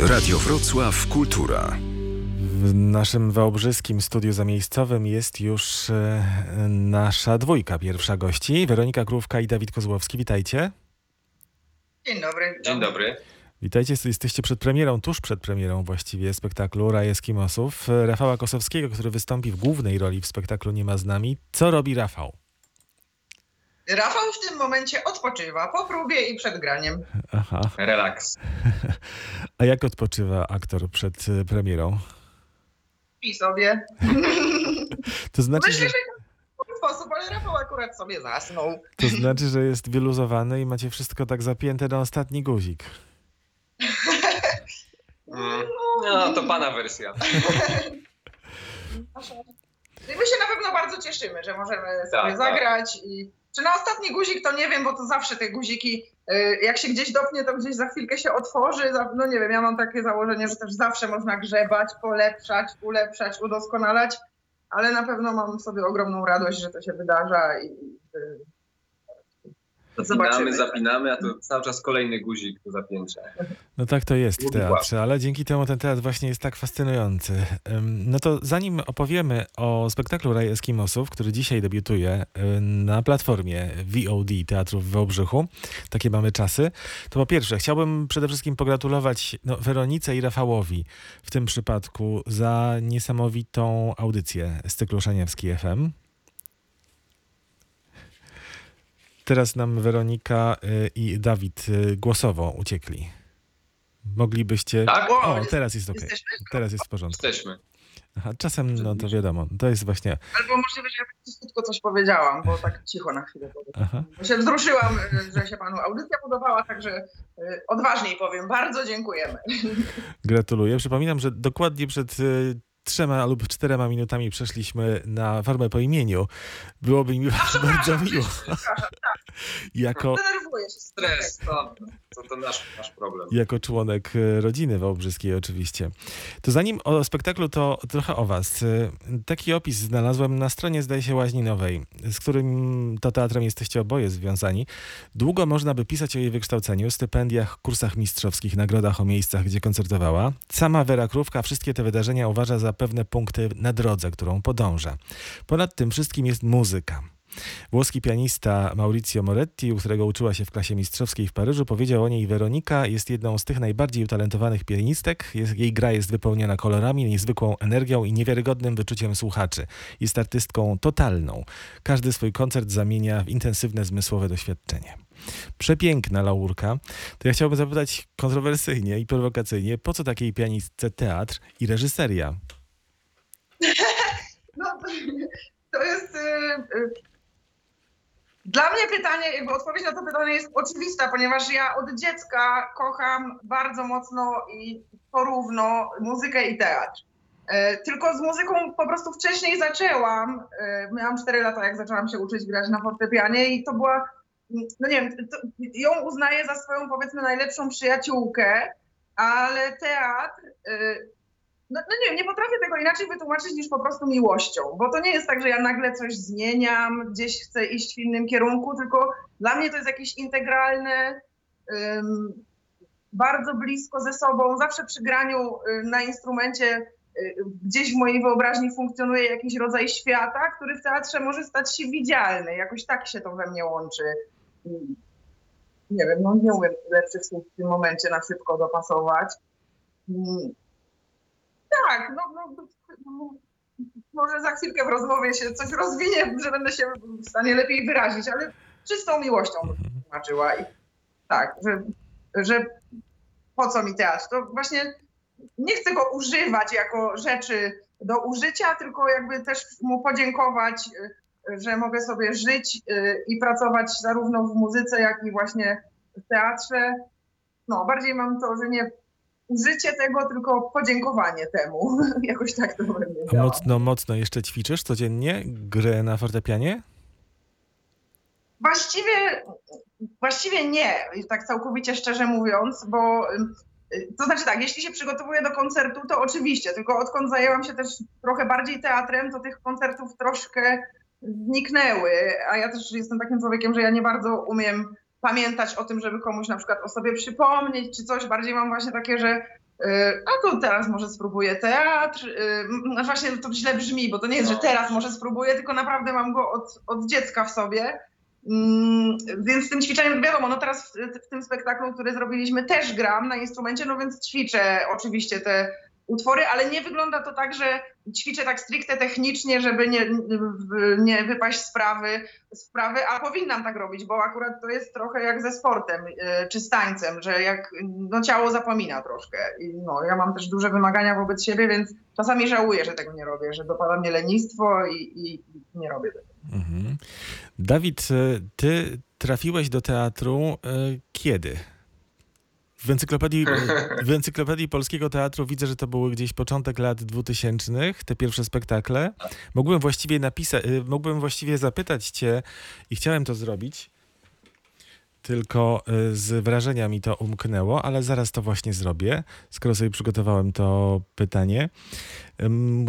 Radio Wrocław Kultura. W naszym wałbrzyskim studiu zamiejscowym jest już e, nasza dwójka pierwsza gości. Weronika Krówka i Dawid Kozłowski. Witajcie. Dzień dobry. Dzień dobry. Witajcie, jesteście przed premierą, tuż przed premierą właściwie spektaklu Raj Eskimosów. Rafała Kosowskiego, który wystąpi w głównej roli w spektaklu Nie ma z nami. Co robi Rafał? Rafał w tym momencie odpoczywa po próbie i przed graniem. Aha. Relaks. A jak odpoczywa aktor przed e, premierą? I sobie. To znaczy, Myślę, że, że w ten sposób, ale Rafał akurat sobie zasnął. to znaczy, że jest wyluzowany i macie wszystko tak zapięte na ostatni guzik. Mm. No, to pana wersja. My się na pewno bardzo cieszymy, że możemy sobie Tak, tak. zagrać i czy na ostatni guzik to nie wiem, bo to zawsze te guziki, y, jak się gdzieś dopnie, to gdzieś za chwilkę się otworzy. No nie wiem, ja mam takie założenie, że też zawsze można grzebać, polepszać, ulepszać, udoskonalać, ale na pewno mam sobie ogromną radość, że to się wydarza i y, Zapinamy, Zobaczymy. zapinamy, a to cały czas kolejny guzik do zapięcia. No tak to jest w teatrze, ale dzięki temu ten teatr właśnie jest tak fascynujący. No to zanim opowiemy o spektaklu Raj Eskimosów, który dzisiaj debiutuje na platformie VOD Teatru w Wałbrzychu, takie mamy czasy, to po pierwsze chciałbym przede wszystkim pogratulować no, Weronice i Rafałowi w tym przypadku za niesamowitą audycję z cyklu Szaniewski FM. Teraz nam Weronika y, i Dawid y, głosowo uciekli. Moglibyście. Tak? O, jest- teraz jest ok. jesteśmy. Teraz jest w porządku. Jesteśmy. Aha, czasem, no to wiadomo, to jest właśnie. Albo możliwe, że ja prostu tylko coś powiedziałam, bo tak cicho na chwilę powiem. Bo się wzruszyłam, y, że się panu audycja podobała, także odważniej powiem. Bardzo dziękujemy. Gratuluję. Przypominam, że dokładnie przed trzema lub czterema minutami przeszliśmy na formę po imieniu. Byłoby mi bardzo miło. Przepraszam, Jako, denerwuję się. Stres, to, to, to nasz, nasz problem. jako członek y, rodziny wałbrzyskiej oczywiście. To zanim o spektaklu, to trochę o was. Y, Taki opis znalazłem na stronie, zdaje się, Łaźninowej, z którym to teatrem jesteście oboje związani. Długo można by pisać o jej wykształceniu, stypendiach, kursach mistrzowskich, nagrodach o miejscach, gdzie koncertowała. Sama Wera Krówka wszystkie te wydarzenia uważa za pewne punkty na drodze, którą podąża. Ponad tym wszystkim jest muzyka. Włoski pianista Maurizio Moretti, u którego uczyła się w klasie mistrzowskiej w Paryżu, powiedział o niej Weronika jest jedną z tych najbardziej utalentowanych pianistek. Jej gra jest wypełniona kolorami, niezwykłą energią i niewiarygodnym wyczuciem słuchaczy. Jest artystką totalną. Każdy swój koncert zamienia w intensywne zmysłowe doświadczenie. Przepiękna laurka. To ja chciałbym zapytać kontrowersyjnie i prowokacyjnie, po co takiej pianistce teatr i reżyseria? No, to jest. y, y, Dla mnie pytanie, jakby odpowiedź na to pytanie jest oczywista, ponieważ ja od dziecka kocham bardzo mocno i porówno muzykę i teatr. E, Tylko z muzyką po prostu wcześniej zaczęłam. E, Miałam 4 lata, jak zaczęłam się uczyć grać na fortepianie i to była, no nie wiem, ją uznaję za swoją powiedzmy najlepszą przyjaciółkę, ale teatr e, no, no nie nie potrafię tego inaczej wytłumaczyć niż po prostu miłością, bo to nie jest tak, że ja nagle coś zmieniam, gdzieś chcę iść w innym kierunku, tylko dla mnie to jest jakieś integralne, ym, bardzo blisko ze sobą, zawsze przy graniu y, na instrumencie y, gdzieś w mojej wyobraźni funkcjonuje jakiś rodzaj świata, który w teatrze może stać się widzialny, jakoś tak się to we mnie łączy. Ym, Nie wiem, no nie umiem lepszych słów w tym momencie na szybko dopasować. Tak, no, no, no, może za chwilkę w rozmowie się coś rozwinie, że będę się w stanie lepiej wyrazić, ale czystą miłością to tłumaczyła. I tak, że, że po co mi teatr? To właśnie nie chcę go używać jako rzeczy do użycia, tylko jakby też mu podziękować, że mogę sobie żyć y, i pracować zarówno w muzyce, jak i właśnie w teatrze. No, bardziej mam to, że nie użycie tego, tylko podziękowanie temu. Jakoś tak to działa. mocno, mocno jeszcze ćwiczysz codziennie grę na fortepianie? Właściwie, właściwie nie, tak całkowicie szczerze mówiąc, bo to znaczy tak, jeśli się przygotowuję do koncertu, to oczywiście, tylko odkąd zajęłam się też trochę bardziej teatrem, to tych koncertów troszkę zniknęły, a ja też jestem takim człowiekiem, że ja nie bardzo umiem pamiętać o tym, żeby komuś na przykład o sobie przypomnieć czy coś, bardziej mam właśnie takie, że Y, A to teraz może spróbuję teatr. y, No właśnie to źle brzmi, bo to nie jest, że teraz może spróbuję, tylko naprawdę mam go od, od dziecka w sobie. Mm, Więc z tym ćwiczeniem, wiadomo, no teraz w, w tym spektaklu, który zrobiliśmy, też gram na instrumencie, no więc ćwiczę oczywiście te utwory, ale nie wygląda to tak, że ćwiczę tak stricte technicznie, żeby nie, nie wypaść sprawy, z sprawy, a powinnam tak robić, bo akurat to jest trochę jak ze sportem y, czy z tańcem, że jak no, ciało zapomina troszkę. I no, ja mam też duże wymagania wobec siebie, więc czasami żałuję, że tego nie robię, że dopada mnie lenistwo i, i, i nie robię tego. Mhm. Dawid, y, ty trafiłeś do teatru y, kiedy? W encyklopedii, w encyklopedii Polskiego Teatru widzę, że to były gdzieś początek lat 2000, te pierwsze spektakle. Mogłem właściwie napisać, mogłem właściwie zapytać cię i chciałem to zrobić, tylko y, z wrażenia mi to umknęło, ale zaraz to właśnie zrobię, skoro sobie przygotowałem to pytanie.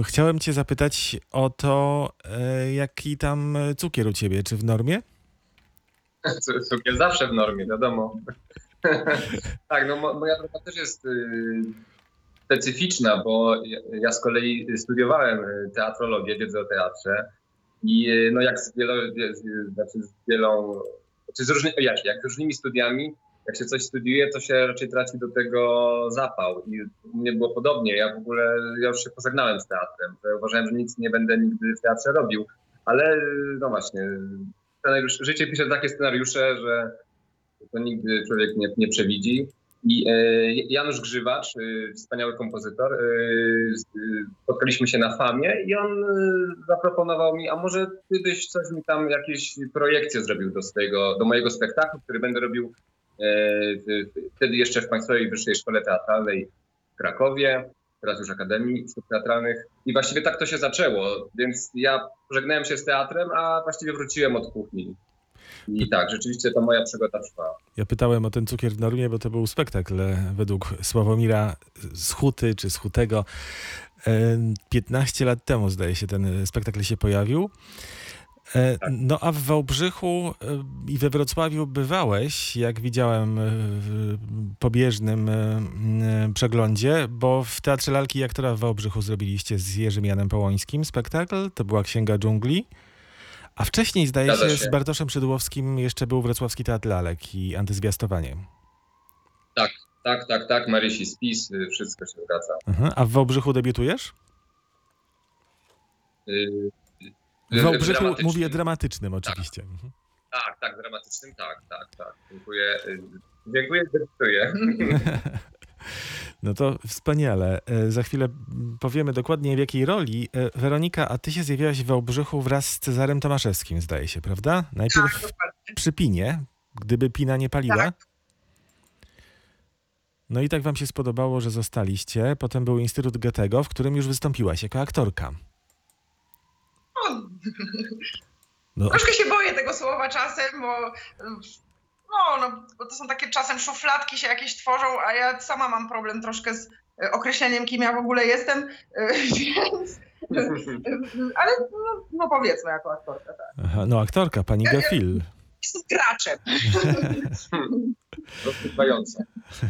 Chciałem cię zapytać o to, e, jaki tam cukier u ciebie, czy w normie? Cu- Cukier zawsze w normie, wiadomo. tak, no mo- moja droga też jest y, specyficzna, bo ja, z kolei studiowałem y, teatrologię, wiedzę o teatrze i y, no jak z, wielo, wie- z, znaczy z wielą, czy z różnymi, jak, jak z różnymi studiami, jak się coś studiuje, to się raczej traci do tego zapał i u mnie było podobnie. Ja w ogóle, ja już się pożegnałem z teatrem, uważałem, że nic nie będę nigdy w teatrze robił, ale no właśnie, życie pisze takie scenariusze, że to nigdy człowiek nie, nie przewidzi. I e, Janusz Grzywacz, e, wspaniały kompozytor, e, e, spotkaliśmy się na FAMie i on e, zaproponował mi, a może ty byś coś mi tam, jakieś projekcje zrobił do swojego, do mojego spektaklu, który będę robił e, wtedy jeszcze w Państwowej Wyższej Szkole Teatralnej w Krakowie, teraz już Akademii Sztuk Teatralnych. I właściwie tak to się zaczęło, więc ja pożegnałem się z teatrem, a właściwie wróciłem od kuchni. I tak, rzeczywiście ta moja przygoda trwa. Ja pytałem o ten cukier w normie, bo to był spektakl e, według Sławomira z Huty czy z Hutego. E, 15 lat temu, zdaje się, ten spektakl się pojawił. E, Tak. No a w Wałbrzychu i we Wrocławiu bywałeś, jak widziałem w pobieżnym przeglądzie, bo w Teatrze Lalki i Aktora w Wałbrzychu zrobiliście z Jerzym Janem Połońskim spektakl, to była Księga Dżungli. A wcześniej, zdaje się, się. z Bartoszem Szydłowskim jeszcze był Wrocławski Teatr Lalek i Antyzwiastowanie. Tak, tak, tak, Marysi spis, y, wszystko się. Mhm. A w Wałbrzychu debiutujesz? Y, W Wałbrzychu dramatycznym. mówię dramatycznym oczywiście. Mhm. Tak, tak, dramatycznym, tak, tak, tak. Dziękuję, y, dziękuję, dziękuję. No to wspaniale. E, Za chwilę powiemy dokładnie w jakiej roli. E, Weronika, a ty się zjawiłaś w Wałbrzychu wraz z Cezarem Tomaszewskim, zdaje się, prawda? Najpierw Tak, przy Pinie, gdyby Pina nie paliła. Tak. No i tak wam się spodobało, że zostaliście. Potem był Instytut Goethego, w którym już wystąpiłaś jako aktorka. No, No, Troszkę się boję tego słowa czasem, bo no, no, bo to są takie czasem szufladki się jakieś tworzą, a ja sama mam problem troszkę z e, określeniem, kim ja w ogóle jestem, e, więc ale no, no powiedzmy jako aktorka, tak. aha, no aktorka, pani Gefil. Jestem graczem.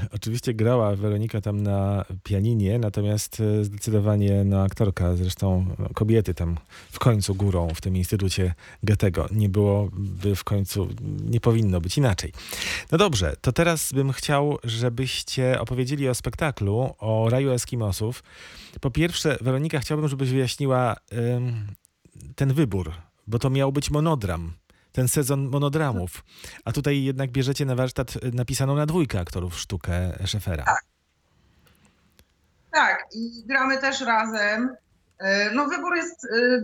Oczywiście grała Weronika tam na pianinie, natomiast e, zdecydowanie no, aktorka, zresztą kobiety tam w końcu górą w tym Instytucie Goethego. Nie byłoby w końcu, nie powinno być inaczej. No dobrze, to teraz bym chciał, żebyście opowiedzieli o spektaklu, o Raju Eskimosów. Po pierwsze, Weronika, chciałbym, żebyś wyjaśniła ym, ten wybór, bo to miał być monodram. Ten sezon monodramów. A tutaj jednak bierzecie na warsztat y, napisaną na dwójkę aktorów sztukę Szefera. Tak, i gramy też razem. E, No wybór jest. e,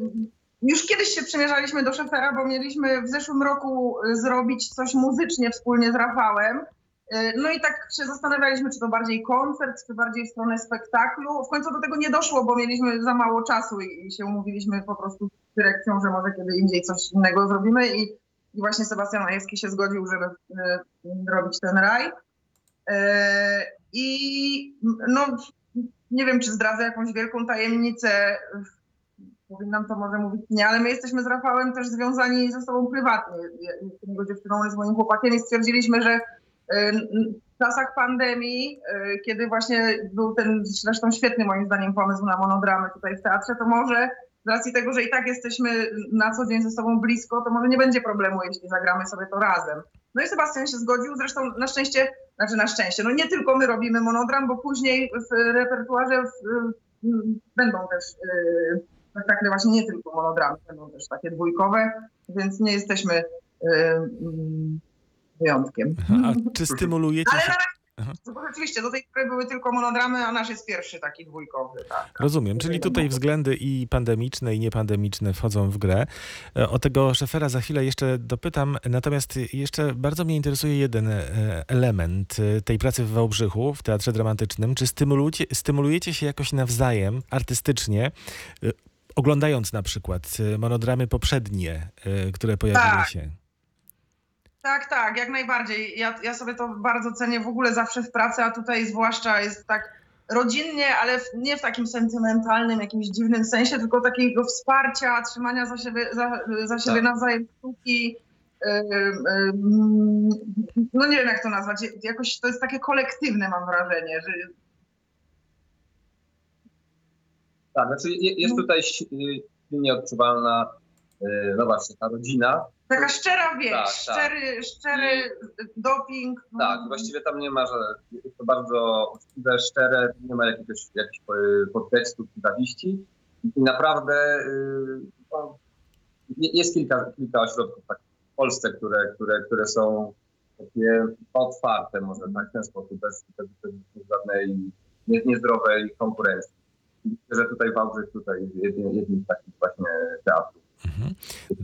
Już kiedyś się przymierzaliśmy do szefera, bo mieliśmy w zeszłym roku zrobić coś muzycznie wspólnie z Rafałem. No i tak się zastanawialiśmy, czy to bardziej koncert, czy bardziej w stronę spektaklu. W końcu do tego nie doszło, bo mieliśmy za mało czasu i i się umówiliśmy po prostu z dyrekcją, że może kiedy indziej coś innego zrobimy. I, i właśnie Sebastian Majewski się zgodził, żeby e, robić ten raj. E, I no, nie wiem, czy zdradzę jakąś wielką tajemnicę. Powinnam to może mówić nie, ale my jesteśmy z Rafałem też związani ze sobą prywatnie. Jestem jego dziewczyną, jest moim chłopakiem i stwierdziliśmy, że y, w czasach pandemii, y, kiedy właśnie był ten zresztą świetny moim zdaniem pomysł na monodramy tutaj w teatrze, to może z racji tego, że i tak jesteśmy na co dzień ze sobą blisko, to może nie będzie problemu, jeśli zagramy sobie to razem. No i Sebastian się zgodził, zresztą na szczęście, znaczy na szczęście, no nie tylko my robimy monodram, bo później w repertuarze w, będą też y, spektakle właśnie nie tylko monodramy, będą też takie dwójkowe, więc nie jesteśmy y, mm, wyjątkiem. A czy stymulujecie Ale się... na Aha. razie, bo rzeczywiście do tej pory były tylko monodramy, a nasz jest pierwszy taki dwójkowy. Tak. Rozumiem, czyli tutaj względy i pandemiczne, i niepandemiczne wchodzą w grę. E, O tego szefera za chwilę jeszcze dopytam, natomiast jeszcze bardzo mnie interesuje jeden e, element e, tej pracy w Wałbrzychu, w Teatrze Dramatycznym. Czy stymulujecie, stymulujecie się jakoś nawzajem, artystycznie, oglądając na przykład monodramy poprzednie, które pojawiły Tak. się? Tak, tak, jak najbardziej. Ja, ja sobie to bardzo cenię w ogóle zawsze w pracy, a tutaj zwłaszcza jest tak rodzinnie, ale w, nie w takim sentymentalnym, jakimś dziwnym sensie, tylko takiego wsparcia, trzymania za siebie, za, za siebie Tak. nawzajem sztuki. No nie wiem, jak to nazwać. Jakoś to jest takie kolektywne, mam wrażenie, że Tak, znaczy je- jest tutaj si- silnie odczuwalna, y, no właśnie, ta rodzina. taka szczera wieś, Tak, tak. szczery, szczery doping. Tak, właściwie tam nie ma, że jest to bardzo uczciwe, szczere, nie ma jakiegoś, jakichś y, podtekstów czy zawiści. I naprawdę y, no, je- jest kilka, kilka ośrodków tak w Polsce, które, które, które są takie otwarte, może tak w ten sposób, bez, bez, bez żadnej nie, niezdrowej konkurencji. Myślę, że tutaj Wałbrzych tutaj jest jednym, z takich właśnie.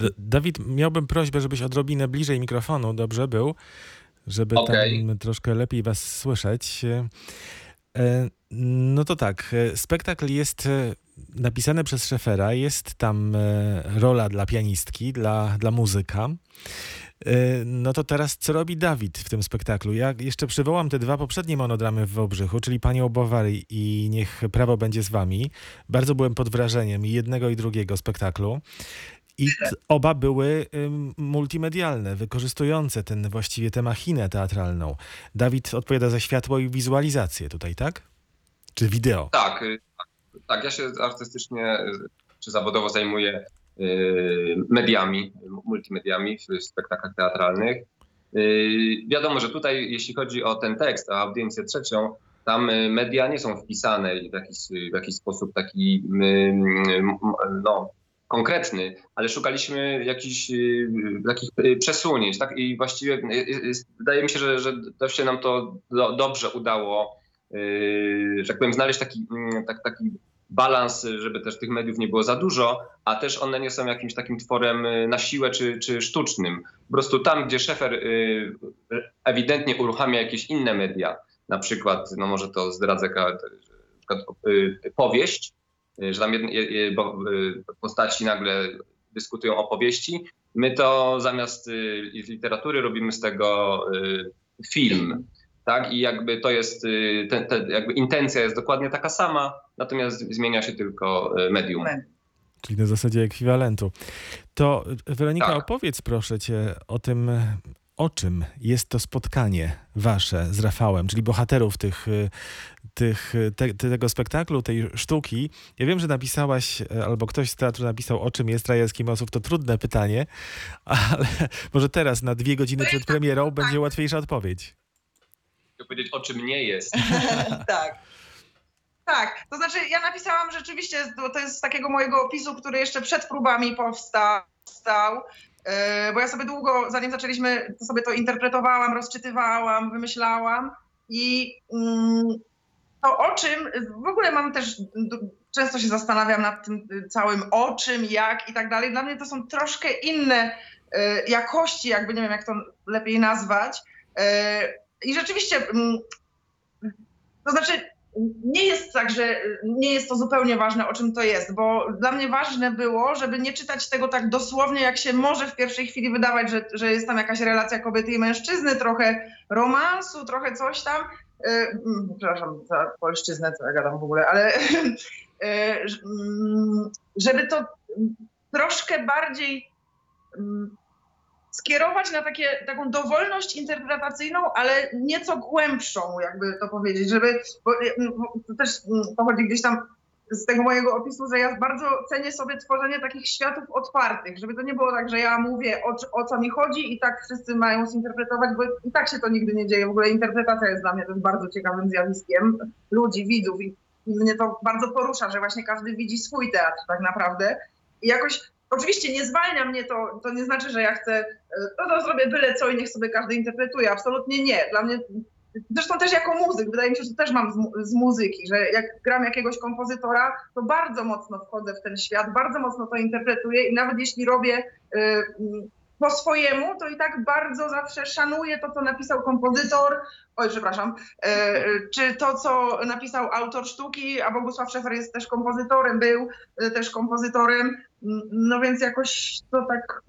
D- Dawid, miałbym prośbę, żebyś odrobinę bliżej mikrofonu, dobrze był, żeby Okej. tam troszkę lepiej was słyszeć. E, No to tak, e, spektakl jest e, napisany przez szefera, jest tam rola dla pianistki, dla, dla muzyka. No to teraz co robi Dawid w tym spektaklu? Ja jeszcze przywołam te dwa poprzednie monodramy w Wałbrzychu, czyli Panią Bowary i Niech prawo będzie z wami. Bardzo byłem pod wrażeniem jednego i drugiego spektaklu. I oba były multimedialne, wykorzystujące ten właściwie tę machinę teatralną. Dawid odpowiada za światło i wizualizację tutaj, tak? Czy wideo? Tak, y, tak. Ja się artystycznie y, czy zawodowo zajmuję y, mediami, multimediami w spektaklach teatralnych. Wiadomo, że tutaj, jeśli chodzi o ten tekst, o audiencję trzecią, tam media nie są wpisane w jakiś, w jakiś sposób taki no, konkretny, ale szukaliśmy jakichś y, takich y, przesunięć. Tak? I właściwie y, y, wydaje mi się, że, że to się nam to do, dobrze udało że tak powiem, znaleźć taki, mm, tak, taki balans, żeby też tych mediów nie było za dużo, a też one nie są jakimś takim tworem na siłę czy, czy sztucznym. Po prostu tam, gdzie szefer ewidentnie uruchamia jakieś inne media, na przykład, no może to zdradzę, powieść, że tam jedne, je- je- bo, y, postaci nagle dyskutują o powieści, my to zamiast y, z literatury robimy z tego y, film tak? I jakby to jest, y, te, te, jakby intencja jest dokładnie taka sama, natomiast zmienia się tylko y, medium. Czyli na zasadzie ekwiwalentu. To y, Weronika, Tak. opowiedz proszę cię o tym, y, o czym jest to spotkanie wasze z Rafałem, czyli bohaterów tych, y, tych, y, te, tego spektaklu, tej sztuki. Ja wiem, że napisałaś, y, albo ktoś z teatru napisał, o czym jest Raja Eskimosów. To trudne pytanie, ale może teraz, na dwie godziny przed premierą, będzie łatwiejsza odpowiedź. Chcę powiedzieć, o czym nie jest. tak. Tak, to znaczy ja napisałam rzeczywiście, to, to jest z takiego mojego opisu, który jeszcze przed próbami powstał, bo ja sobie długo, zanim zaczęliśmy, to sobie to interpretowałam, rozczytywałam, wymyślałam i mm, to o czym, w ogóle mam też, często się zastanawiam nad tym y, całym o czym, jak i tak dalej. Dla mnie to są troszkę inne y, jakości, jakby nie wiem jak to lepiej nazwać. Y, I rzeczywiście, mm, to znaczy nie jest tak, że nie jest to zupełnie ważne, o czym to jest, bo dla mnie ważne było, żeby nie czytać tego tak dosłownie, jak się może w pierwszej chwili wydawać, że, że jest tam jakaś relacja kobiety i mężczyzny, trochę romansu, trochę coś tam. Mm, Przepraszam za polszczyznę, co ja gadam w ogóle, ale mm, żeby to troszkę bardziej mm, skierować na takie, taką dowolność interpretacyjną, ale nieco głębszą, jakby to powiedzieć, żeby, bo, bo to też pochodzi gdzieś tam z tego mojego opisu, że ja bardzo cenię sobie tworzenie takich światów otwartych, żeby to nie było tak, że ja mówię o, o co mi chodzi i tak wszyscy mają zinterpretować, bo i tak się to nigdy nie dzieje. W ogóle interpretacja jest dla mnie też bardzo ciekawym zjawiskiem ludzi, widzów i mnie to bardzo porusza, że właśnie każdy widzi swój teatr tak naprawdę. I jakoś, oczywiście nie zwalnia mnie to, to nie znaczy, że ja chcę, e, no to zrobię byle co i niech sobie każdy interpretuje. Absolutnie nie. Dla mnie, zresztą też jako muzyk, wydaje mi się, że też mam z, z muzyki, że jak gram jakiegoś kompozytora, to bardzo mocno wchodzę w ten świat, bardzo mocno to interpretuję i nawet jeśli robię y, mm, po swojemu, to i tak bardzo zawsze szanuję to, co napisał kompozytor, oj, przepraszam, e, czy to, co napisał autor sztuki, a Bogusław Szefer jest też kompozytorem, był e, też kompozytorem, Mm, no więc jakoś to tak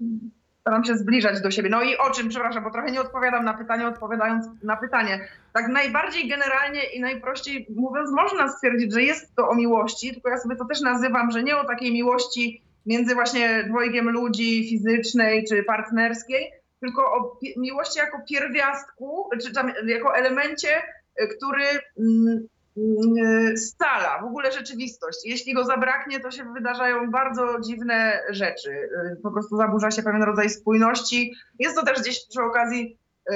staram się zbliżać do siebie. No i o czym, przepraszam, bo trochę nie odpowiadam na pytanie, odpowiadając na pytanie. Tak najbardziej generalnie i najprościej mówiąc, można stwierdzić, że jest to o miłości, tylko ja sobie to też nazywam, że nie o takiej miłości między właśnie dwojgiem ludzi fizycznej czy partnerskiej, tylko o miłości jako pierwiastku, czy tam jako elemencie, y, który mm, mm, scala w ogóle rzeczywistość. Jeśli go zabraknie, to się wydarzają bardzo dziwne rzeczy. Y, Po prostu zaburza się pewien rodzaj spójności. Jest to też gdzieś przy okazji y,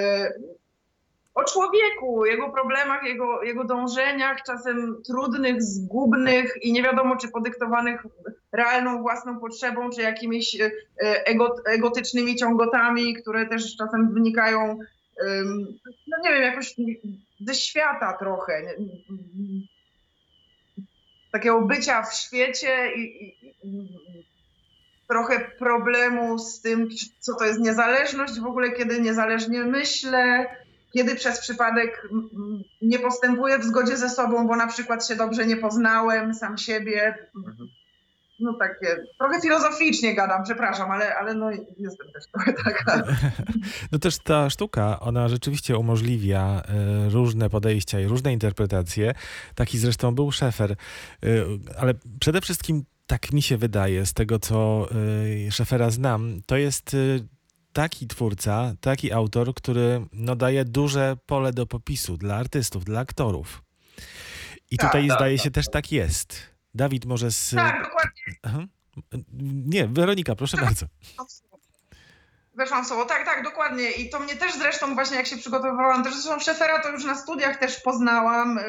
o człowieku, jego problemach, jego, jego dążeniach, czasem trudnych, zgubnych i nie wiadomo, czy podyktowanych realną własną potrzebą, czy jakimiś e, ego, egotycznymi ciągotami, które też czasem wynikają, no nie wiem, jakoś ze świata trochę. Takiego bycia w świecie i, i trochę problemu z tym, co to jest niezależność, w ogóle kiedy niezależnie myślę, kiedy przez przypadek nie postępuję w zgodzie ze sobą, bo na przykład się dobrze nie poznałem, sam siebie. No takie, trochę filozoficznie gadam, przepraszam, ale, ale no jestem też trochę taka. No też ta sztuka, ona rzeczywiście umożliwia e, różne podejścia i różne interpretacje. Taki zresztą był Szefer. E, ale przede wszystkim tak mi się wydaje, z tego co e, Szefera znam, to jest taki twórca, taki autor, który no, daje duże pole do popisu dla artystów, dla aktorów. I Tak, tutaj tak, zdaje tak. się też tak jest. Dawid może z... Tak, dokładnie. Aha. Nie, Weronika, proszę bardzo. Weszłam tak, tak, dokładnie. I to mnie też zresztą właśnie jak się przygotowywałam, też zresztą Szefera to już na studiach też poznałam,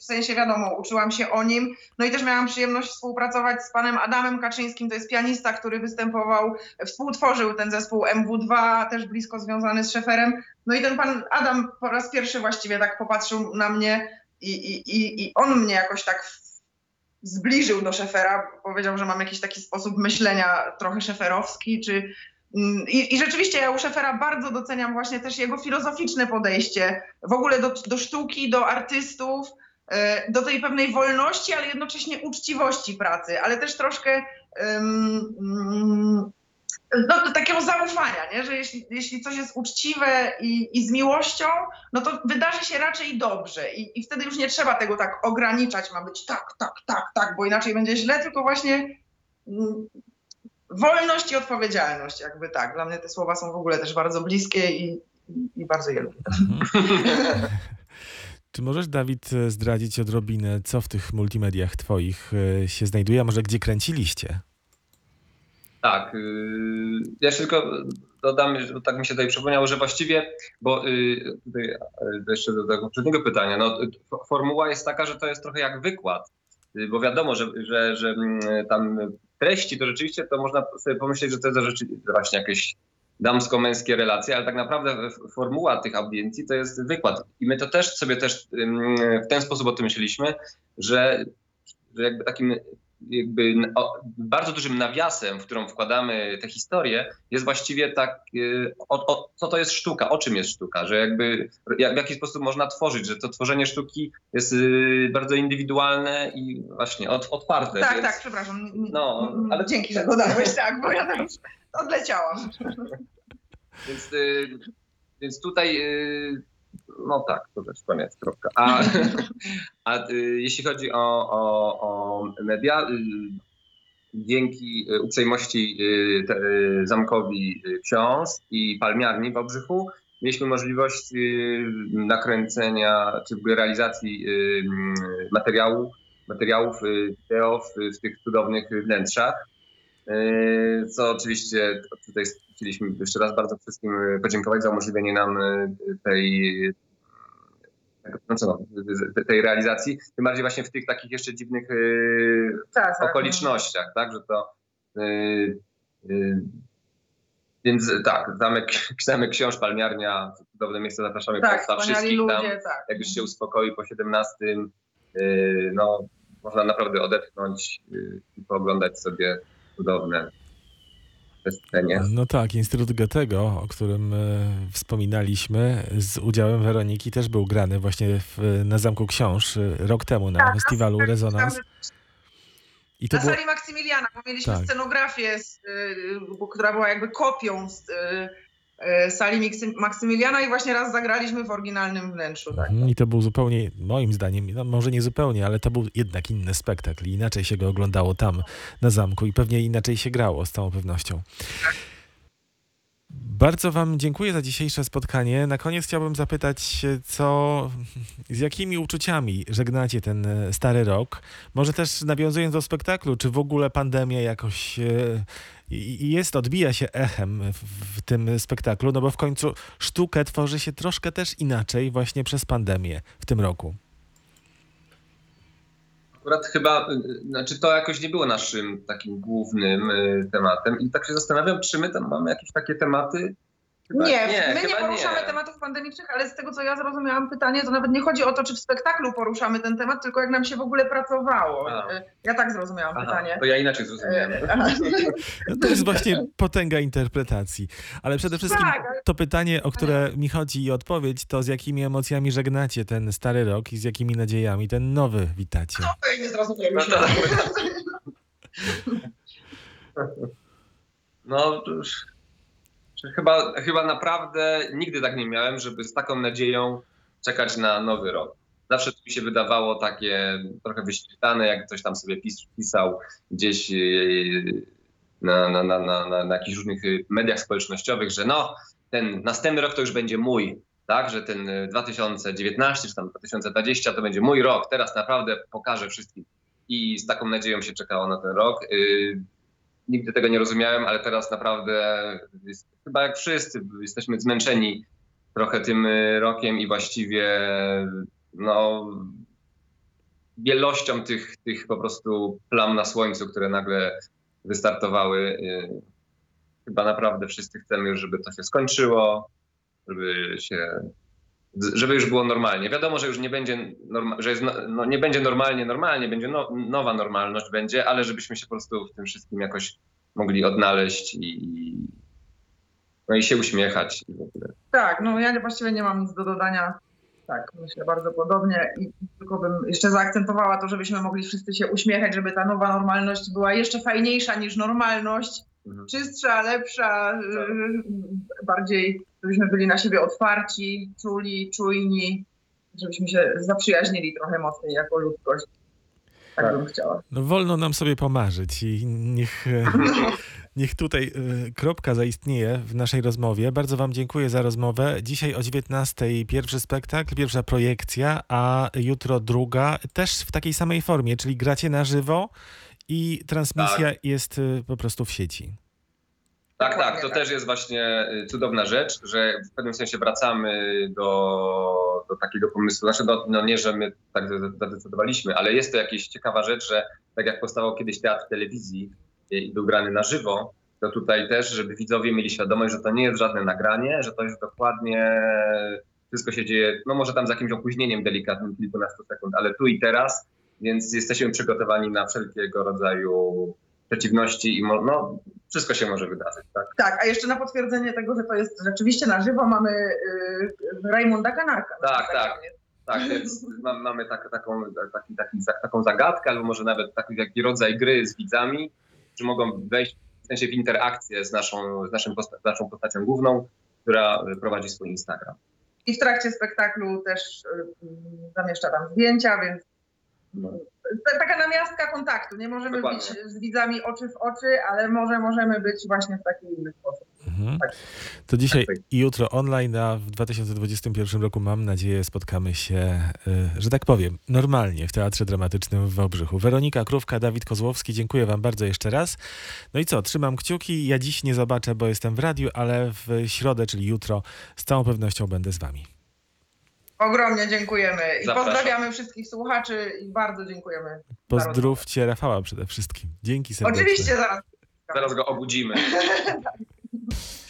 w sensie wiadomo, uczyłam się o nim. No i też miałam przyjemność współpracować z panem Adamem Kaczyńskim, to jest pianista, który występował, współtworzył ten zespół MW2, też blisko związany z Szeferem. No i ten pan Adam po raz pierwszy właściwie tak popatrzył na mnie i, i, i, i on mnie jakoś tak zbliżył do Szefera, powiedział, że mam jakiś taki sposób myślenia trochę szeferowski, czy I, I rzeczywiście ja u Szefera bardzo doceniam właśnie też jego filozoficzne podejście w ogóle do, do sztuki, do artystów, e, do tej pewnej wolności, ale jednocześnie uczciwości pracy, ale też troszkę mm, no, takiego zaufania, nie? że jeśli, jeśli coś jest uczciwe i, i z miłością, no to wydarzy się raczej dobrze I, i wtedy już nie trzeba tego tak ograniczać, ma być tak, tak, tak, tak, bo inaczej będzie źle, tylko właśnie mm, wolność i odpowiedzialność, jakby tak. Dla mnie te słowa są w ogóle też bardzo bliskie i, i bardzo je lubię. Czy możesz, Dawid, e, zdradzić odrobinę, co w tych multimediach twoich e, się znajduje, a może gdzie kręciliście? Tak. Yy, ja jeszcze tylko dodam, że tak mi się tutaj przypomniało, że właściwie, bo yy, tutaj yy, jeszcze do tego poprzedniego pytania, no, y, formuła jest taka, że to jest trochę jak wykład, bo wiadomo, że, że, że mm, tam treści to rzeczywiście to można sobie pomyśleć, że to jest rzeczy- właśnie jakieś damsko-męskie relacje, ale tak naprawdę formuła tych audiencji to jest wykład. I my to też sobie też ym, w ten sposób o tym myśleliśmy, że, że jakby takim jakby bardzo dużym nawiasem, w którą wkładamy tę historię, jest właściwie tak, y, o, o, co to jest sztuka, o czym jest sztuka, że jakby jak, w jaki sposób można tworzyć, że to tworzenie sztuki jest y, bardzo indywidualne i właśnie od, otwarte. Tak, więc, tak, przepraszam. No, ale Dzięki, że dodałeś, tak, bo ja tam już odleciałam. Więc, y, więc tutaj, no tak, to też koniec, kropka. A, a y, jeśli chodzi o, o, o media, y, dzięki y, uprzejmości zamkowi książ i palmiarni w Obrzychu mieliśmy możliwość nakręcenia czy realizacji materiału, materiałów wideo w tych cudownych wnętrzach. Y, Co oczywiście tutaj chcieliśmy jeszcze raz bardzo wszystkim y, podziękować za umożliwienie nam y, tej, no co, tej realizacji. Tym bardziej właśnie w tych takich jeszcze dziwnych Tak, tak. okolicznościach, tak, że to więc tak, zamek, zamek książ, palmiarnia, cudowne miejsce, zapraszamy Tak, Państwa wszystkich tam. ludzie, tak. Jak już się uspokoi po 17, y, no można naprawdę odetchnąć i pooglądać sobie cudowne przestrzenie. No tak, Instytut Goethego, o którym e, wspominaliśmy, z udziałem Weroniki też był grany właśnie w, na Zamku Książ e, rok temu na Tak, festiwalu tak, Rezonans. I to Na było, sali Maksymiliana, bo mieliśmy Tak. scenografię, z, y, która była jakby kopią z y, sali Miksy- Maksymiliana i właśnie raz zagraliśmy w oryginalnym wnętrzu. Tak. Mhm, I to był zupełnie, moim zdaniem, no może nie zupełnie, ale to był jednak inny spektakl. Inaczej się go oglądało tam na zamku i pewnie inaczej się grało z całą pewnością. Bardzo Wam dziękuję za dzisiejsze spotkanie. Na koniec chciałbym zapytać, co, z jakimi uczuciami żegnacie ten e, stary rok? Może też nawiązując do spektaklu, czy w ogóle pandemia jakoś e, jest, odbija się echem w tym spektaklu, no bo w końcu sztukę tworzy się troszkę też inaczej właśnie przez pandemię w tym roku. Akurat chyba, y, znaczy to jakoś nie było naszym takim głównym y, tematem i tak się zastanawiam, czy my tam mamy jakieś takie tematy? Chyba Nie, my nie poruszamy tematów pandemicznych, ale z tego co ja zrozumiałam pytanie, to nawet nie chodzi o to, czy w spektaklu poruszamy ten temat, tylko jak nam się w ogóle pracowało. A. Y, Ja tak zrozumiałam Aha, pytanie. to ja inaczej zrozumiałem. Y, aha. No To jest właśnie potęga interpretacji. Ale przede wszystkim Tak, to pytanie, o które mi chodzi i odpowiedź, to z jakimi emocjami żegnacie ten stary rok i z jakimi nadziejami ten nowy witacie. Oj, nie zrozumiałem. No to- No, chyba, chyba naprawdę nigdy tak nie miałem, żeby z taką nadzieją czekać na nowy rok. Zawsze to mi się wydawało takie trochę wyświetlane, jak ktoś tam sobie pis, pisał gdzieś yy, na, na, na, na, na, jakichś różnych yy, mediach społecznościowych, że no, ten następny rok to już będzie mój, tak, że ten yy, 2019 czy tam 2020 to będzie mój rok, teraz naprawdę pokażę wszystkim. I z taką nadzieją się czekało na ten rok. Nigdy tego nie rozumiałem, ale teraz naprawdę jest, chyba jak wszyscy jesteśmy zmęczeni trochę tym y, rokiem i właściwie no, wielością tych, tych po prostu plam na słońcu, które nagle wystartowały. Y, Chyba naprawdę wszyscy chcemy już, żeby to się skończyło, żeby się żeby już było normalnie. Wiadomo, że już nie będzie, norma- że jest no, no, nie będzie normalnie, normalnie, będzie no, nowa normalność będzie, ale żebyśmy się po prostu w tym wszystkim jakoś mogli odnaleźć i, no i się uśmiechać. Tak, no ja właściwie nie mam nic do dodania. Tak, myślę bardzo podobnie i tylko bym jeszcze zaakcentowała to, żebyśmy mogli wszyscy się uśmiechać, żeby ta nowa normalność była jeszcze fajniejsza niż normalność, Mhm. czystsza, lepsza, yy, bardziej, żebyśmy byli na siebie otwarci, czuli, czujni, żebyśmy się zaprzyjaźnili trochę mocniej jako ludzkość. Tak, Tak. bym chciała. No wolno nam sobie pomarzyć i niech, niech tutaj e, kropka zaistnieje w naszej rozmowie. Bardzo Wam dziękuję za rozmowę. Dzisiaj o 19 pierwszy spektakl, pierwsza projekcja, a jutro druga, też w takiej samej formie, czyli gracie na żywo i transmisja jest e, po prostu w sieci. Tak, tak, to tak. też jest właśnie y, cudowna rzecz, że w pewnym sensie wracamy do, do takiego pomysłu. Znaczy, no, no nie, że my tak zadecydowaliśmy, ale jest to jakaś ciekawa rzecz, że tak jak powstawał kiedyś teatr telewizji y, i był grany na żywo, to tutaj też, żeby widzowie mieli świadomość, że to nie jest żadne nagranie, że to jest dokładnie wszystko się dzieje, no może tam z jakimś opóźnieniem delikatnym, kilkunastu sekund, ale tu i teraz, więc jesteśmy przygotowani na wszelkiego rodzaju przeciwności i no, wszystko się może wydarzyć, tak? Tak, a jeszcze na potwierdzenie tego, że to jest rzeczywiście na żywo, mamy yy, Rajmunda Kanarka. na Tak. Tak, ma- mamy tak, taką, taki, taki, taką zagadkę, albo może nawet taki, taki rodzaj gry z widzami, że mogą wejść w sensie w interakcję z naszą, z naszym posta- naszą postacią główną, która y, prowadzi swój Instagram. I w trakcie spektaklu też y, zamieszcza tam zdjęcia, więc no, taka namiastka kontaktu. Nie możemy Dokładnie. być z widzami oczy w oczy, ale może możemy być właśnie w taki inny sposób. Mhm. Tak. To dzisiaj Tak. i jutro online, a w 2021 roku mam nadzieję spotkamy się, y, że tak powiem, normalnie w Teatrze Dramatycznym w Wałbrzychu. Weronika Krówka, Dawid Kozłowski, dziękuję wam bardzo jeszcze raz. No i co, trzymam kciuki. Ja dziś nie zobaczę, bo jestem w radiu, ale w środę, czyli jutro, z całą pewnością będę z wami. Ogromnie dziękujemy i Zapraszam. pozdrawiamy wszystkich słuchaczy i bardzo dziękujemy. Pozdrówcie Rafała przede wszystkim. Dzięki serdecznie. Oczywiście zaraz. Zaraz go obudzimy.